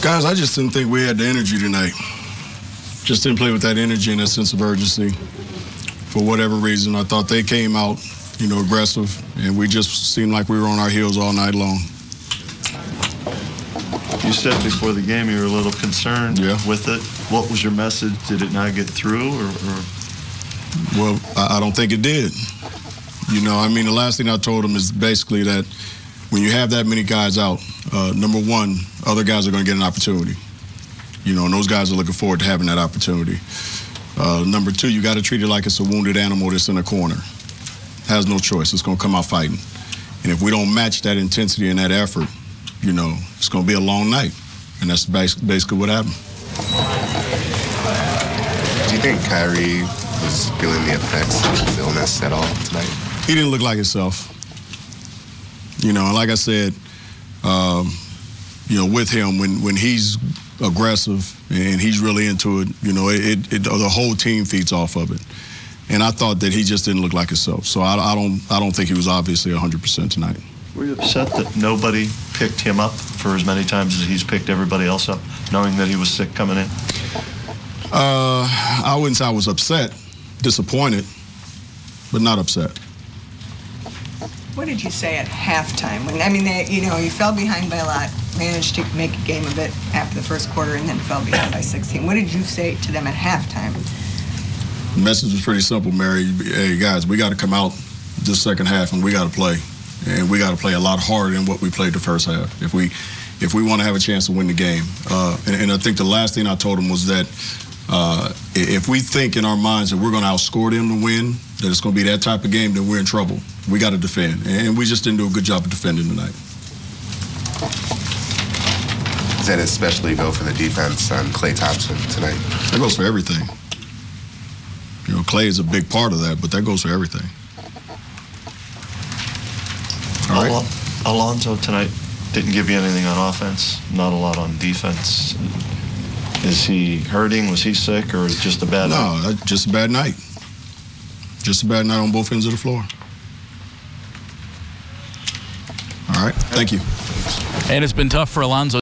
Guys, I just didn't think we had the energy tonight. Just didn't play with that energy and that sense of urgency. For whatever reason, I thought they came out, you know, aggressive, and we just seemed like we were on our heels all night long. You said before the game you were a little concerned Yeah. with it. What was your message? Did it not get through, or, or Well, I, I don't think it did. You know, I mean, the last thing I told them is basically that when you have that many guys out, uh, number one, other guys are going to get an opportunity. You know, and those guys are looking forward to having that opportunity. Uh, number two, you got to treat it like it's a wounded animal that's in a corner. Has no choice. It's going to come out fighting. And if we don't match that intensity and that effort, you know, it's going to be a long night. And that's bas- basically what happened. Do you think Kyrie was feeling the effects of his illness at all tonight? he didn't look like himself. You know, and like I said, um, you know, with him when when he's aggressive and he's really into it, you know, it, it, the whole team feeds off of it. And I thought that he just didn't look like himself. So I, I don't I don't think he was obviously 100% tonight. were you upset that nobody picked him up for as many times as he's picked everybody else up, knowing that he was sick coming in? Uh, I wouldn't say I was upset, disappointed, but not upset. What did you say at halftime? When I mean, they, you know, you fell behind by a lot, managed to make a game of it after the first quarter, and then fell behind by 16. What did you say to them at halftime? The message was pretty simple, Mary. Hey, guys, we got to come out this second half and we got to play. And we got to play a lot harder than what we played the first half if we if we want to have a chance to win the game. Uh, and, and I think the last thing I told them was that uh, if we think in our minds that we're going to outscore them to win, that it's going to be that type of game, then we're in trouble. We got to defend. And we just didn't do a good job of defending tonight. Does that especially go for the defense on Klay Thompson tonight? That goes for everything. You know, Klay is a big part of that, but that goes for everything. All right. Al- Alonzo tonight didn't give you anything on offense, not a lot on defense. Is he hurting? Was he sick, or is just a bad night? No, that's just a bad night. Just a bad night on both ends of the floor. All right. Thank you. And it's been tough for Alonzo